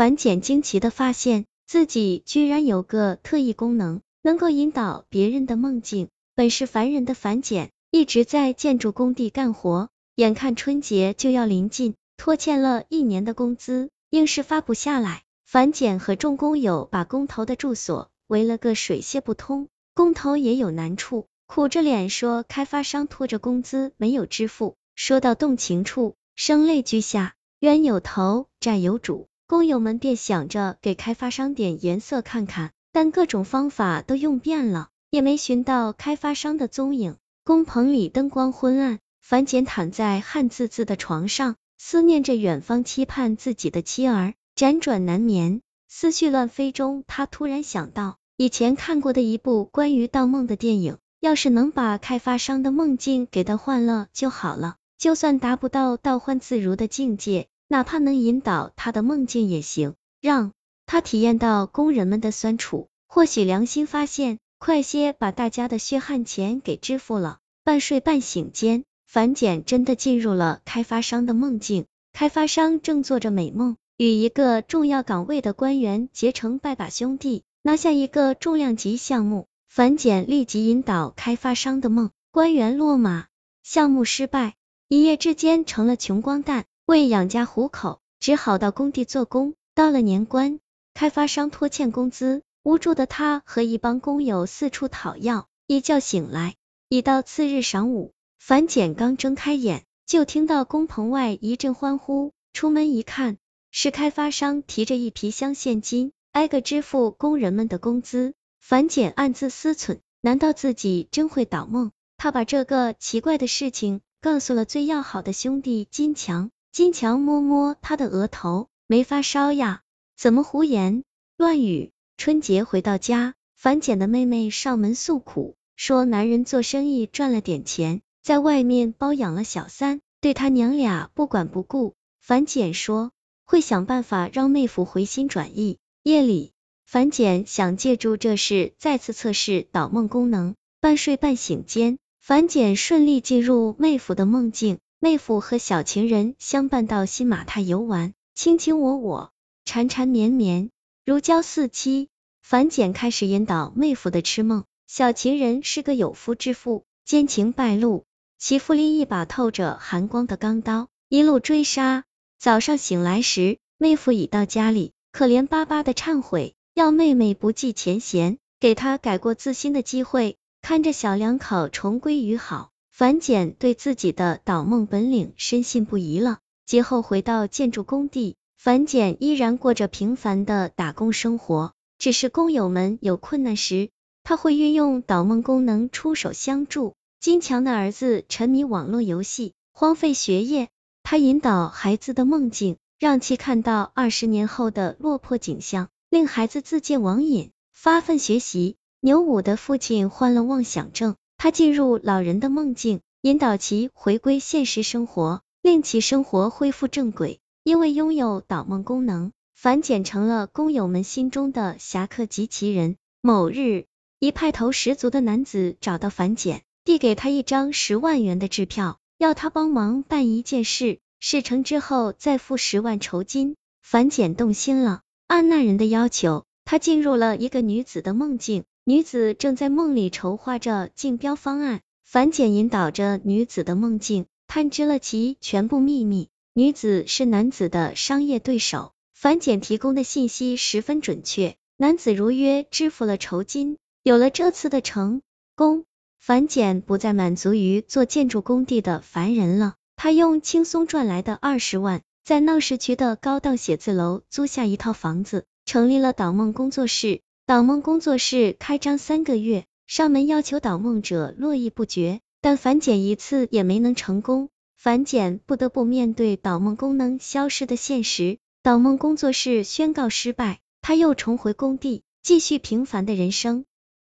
樊简惊奇的发现自己居然有个特异功能，能够引导别人的梦境。本是凡人的樊简，一直在建筑工地干活，眼看春节就要临近，拖欠了一年的工资，硬是发不下来。樊简和众工友把工头的住所围了个水泄不通，工头也有难处，苦着脸说开发商拖着工资没有支付。说到动情处，声泪俱下，冤有头，债有主。工友们便想着给开发商点颜色看看，但各种方法都用遍了，也没寻到开发商的踪影。工棚里灯光昏暗，樊简躺在汗滋滋的床上，思念着远方期盼自己的妻儿，辗转难眠，思绪乱飞中，他突然想到以前看过的一部关于盗梦的电影，要是能把开发商的梦境给他换了就好了，就算达不到倒换自如的境界。哪怕能引导他的梦境也行，让他体验到工人们的酸楚，或许良心发现，快些把大家的血汗钱给支付了。半睡半醒间，樊简真的进入了开发商的梦境。开发商正做着美梦，与一个重要岗位的官员结成拜把兄弟，拿下一个重量级项目。樊简立即引导开发商的梦，官员落马，项目失败，一夜之间成了穷光蛋。为养家糊口，只好到工地做工。到了年关，开发商拖欠工资，无助的他和一帮工友四处讨要。一觉醒来，已到次日晌午。樊简刚睁开眼，就听到工棚外一阵欢呼。出门一看，是开发商提着一皮箱现金，挨个支付工人们的工资。樊简暗自思忖：难道自己真会倒梦？他把这个奇怪的事情告诉了最要好的兄弟金强。金强摸摸他的额头，没发烧呀？怎么胡言乱语？春节回到家，樊简的妹妹上门诉苦，说男人做生意赚了点钱，在外面包养了小三，对他娘俩不管不顾。樊简说会想办法让妹夫回心转意。夜里，樊简想借助这事再次测试导梦功能。半睡半醒间，樊简顺利进入妹夫的梦境。妹夫和小情人相伴到新马泰游玩，卿卿我我，缠缠绵绵，如胶似漆。樊简开始引导妹夫的痴梦。小情人是个有夫之妇，奸情败露，其父拎一把透着寒光的钢刀，一路追杀。早上醒来时，妹夫已到家里，可怜巴巴的忏悔，要妹妹不计前嫌，给他改过自新的机会，看着小两口重归于好。樊简对自己的导梦本领深信不疑了。节后回到建筑工地，樊简依然过着平凡的打工生活，只是工友们有困难时，他会运用导梦功能出手相助。金强的儿子沉迷网络游戏，荒废学业，他引导孩子的梦境，让其看到二十年后的落魄景象，令孩子自戒网瘾，发奋学习。牛武的父亲患了妄想症。他进入老人的梦境，引导其回归现实生活，令其生活恢复正轨。因为拥有导梦功能，樊简成了工友们心中的侠客及奇人。某日，一派头十足的男子找到樊简，递给他一张十万元的支票，要他帮忙办一件事，事成之后再付十万酬金。樊简动心了，按那人的要求，他进入了一个女子的梦境。女子正在梦里筹划着竞标方案，樊简引导着女子的梦境，探知了其全部秘密。女子是男子的商业对手，樊简提供的信息十分准确，男子如约支付了酬金。有了这次的成功，樊简不再满足于做建筑工地的凡人了，他用轻松赚来的二十万，在闹市区的高档写字楼租下一套房子，成立了导梦工作室。导梦工作室开张三个月，上门要求导梦者络绎不绝，但反检一次也没能成功。反检不得不面对导梦功能消失的现实，导梦工作室宣告失败，他又重回工地，继续平凡的人生。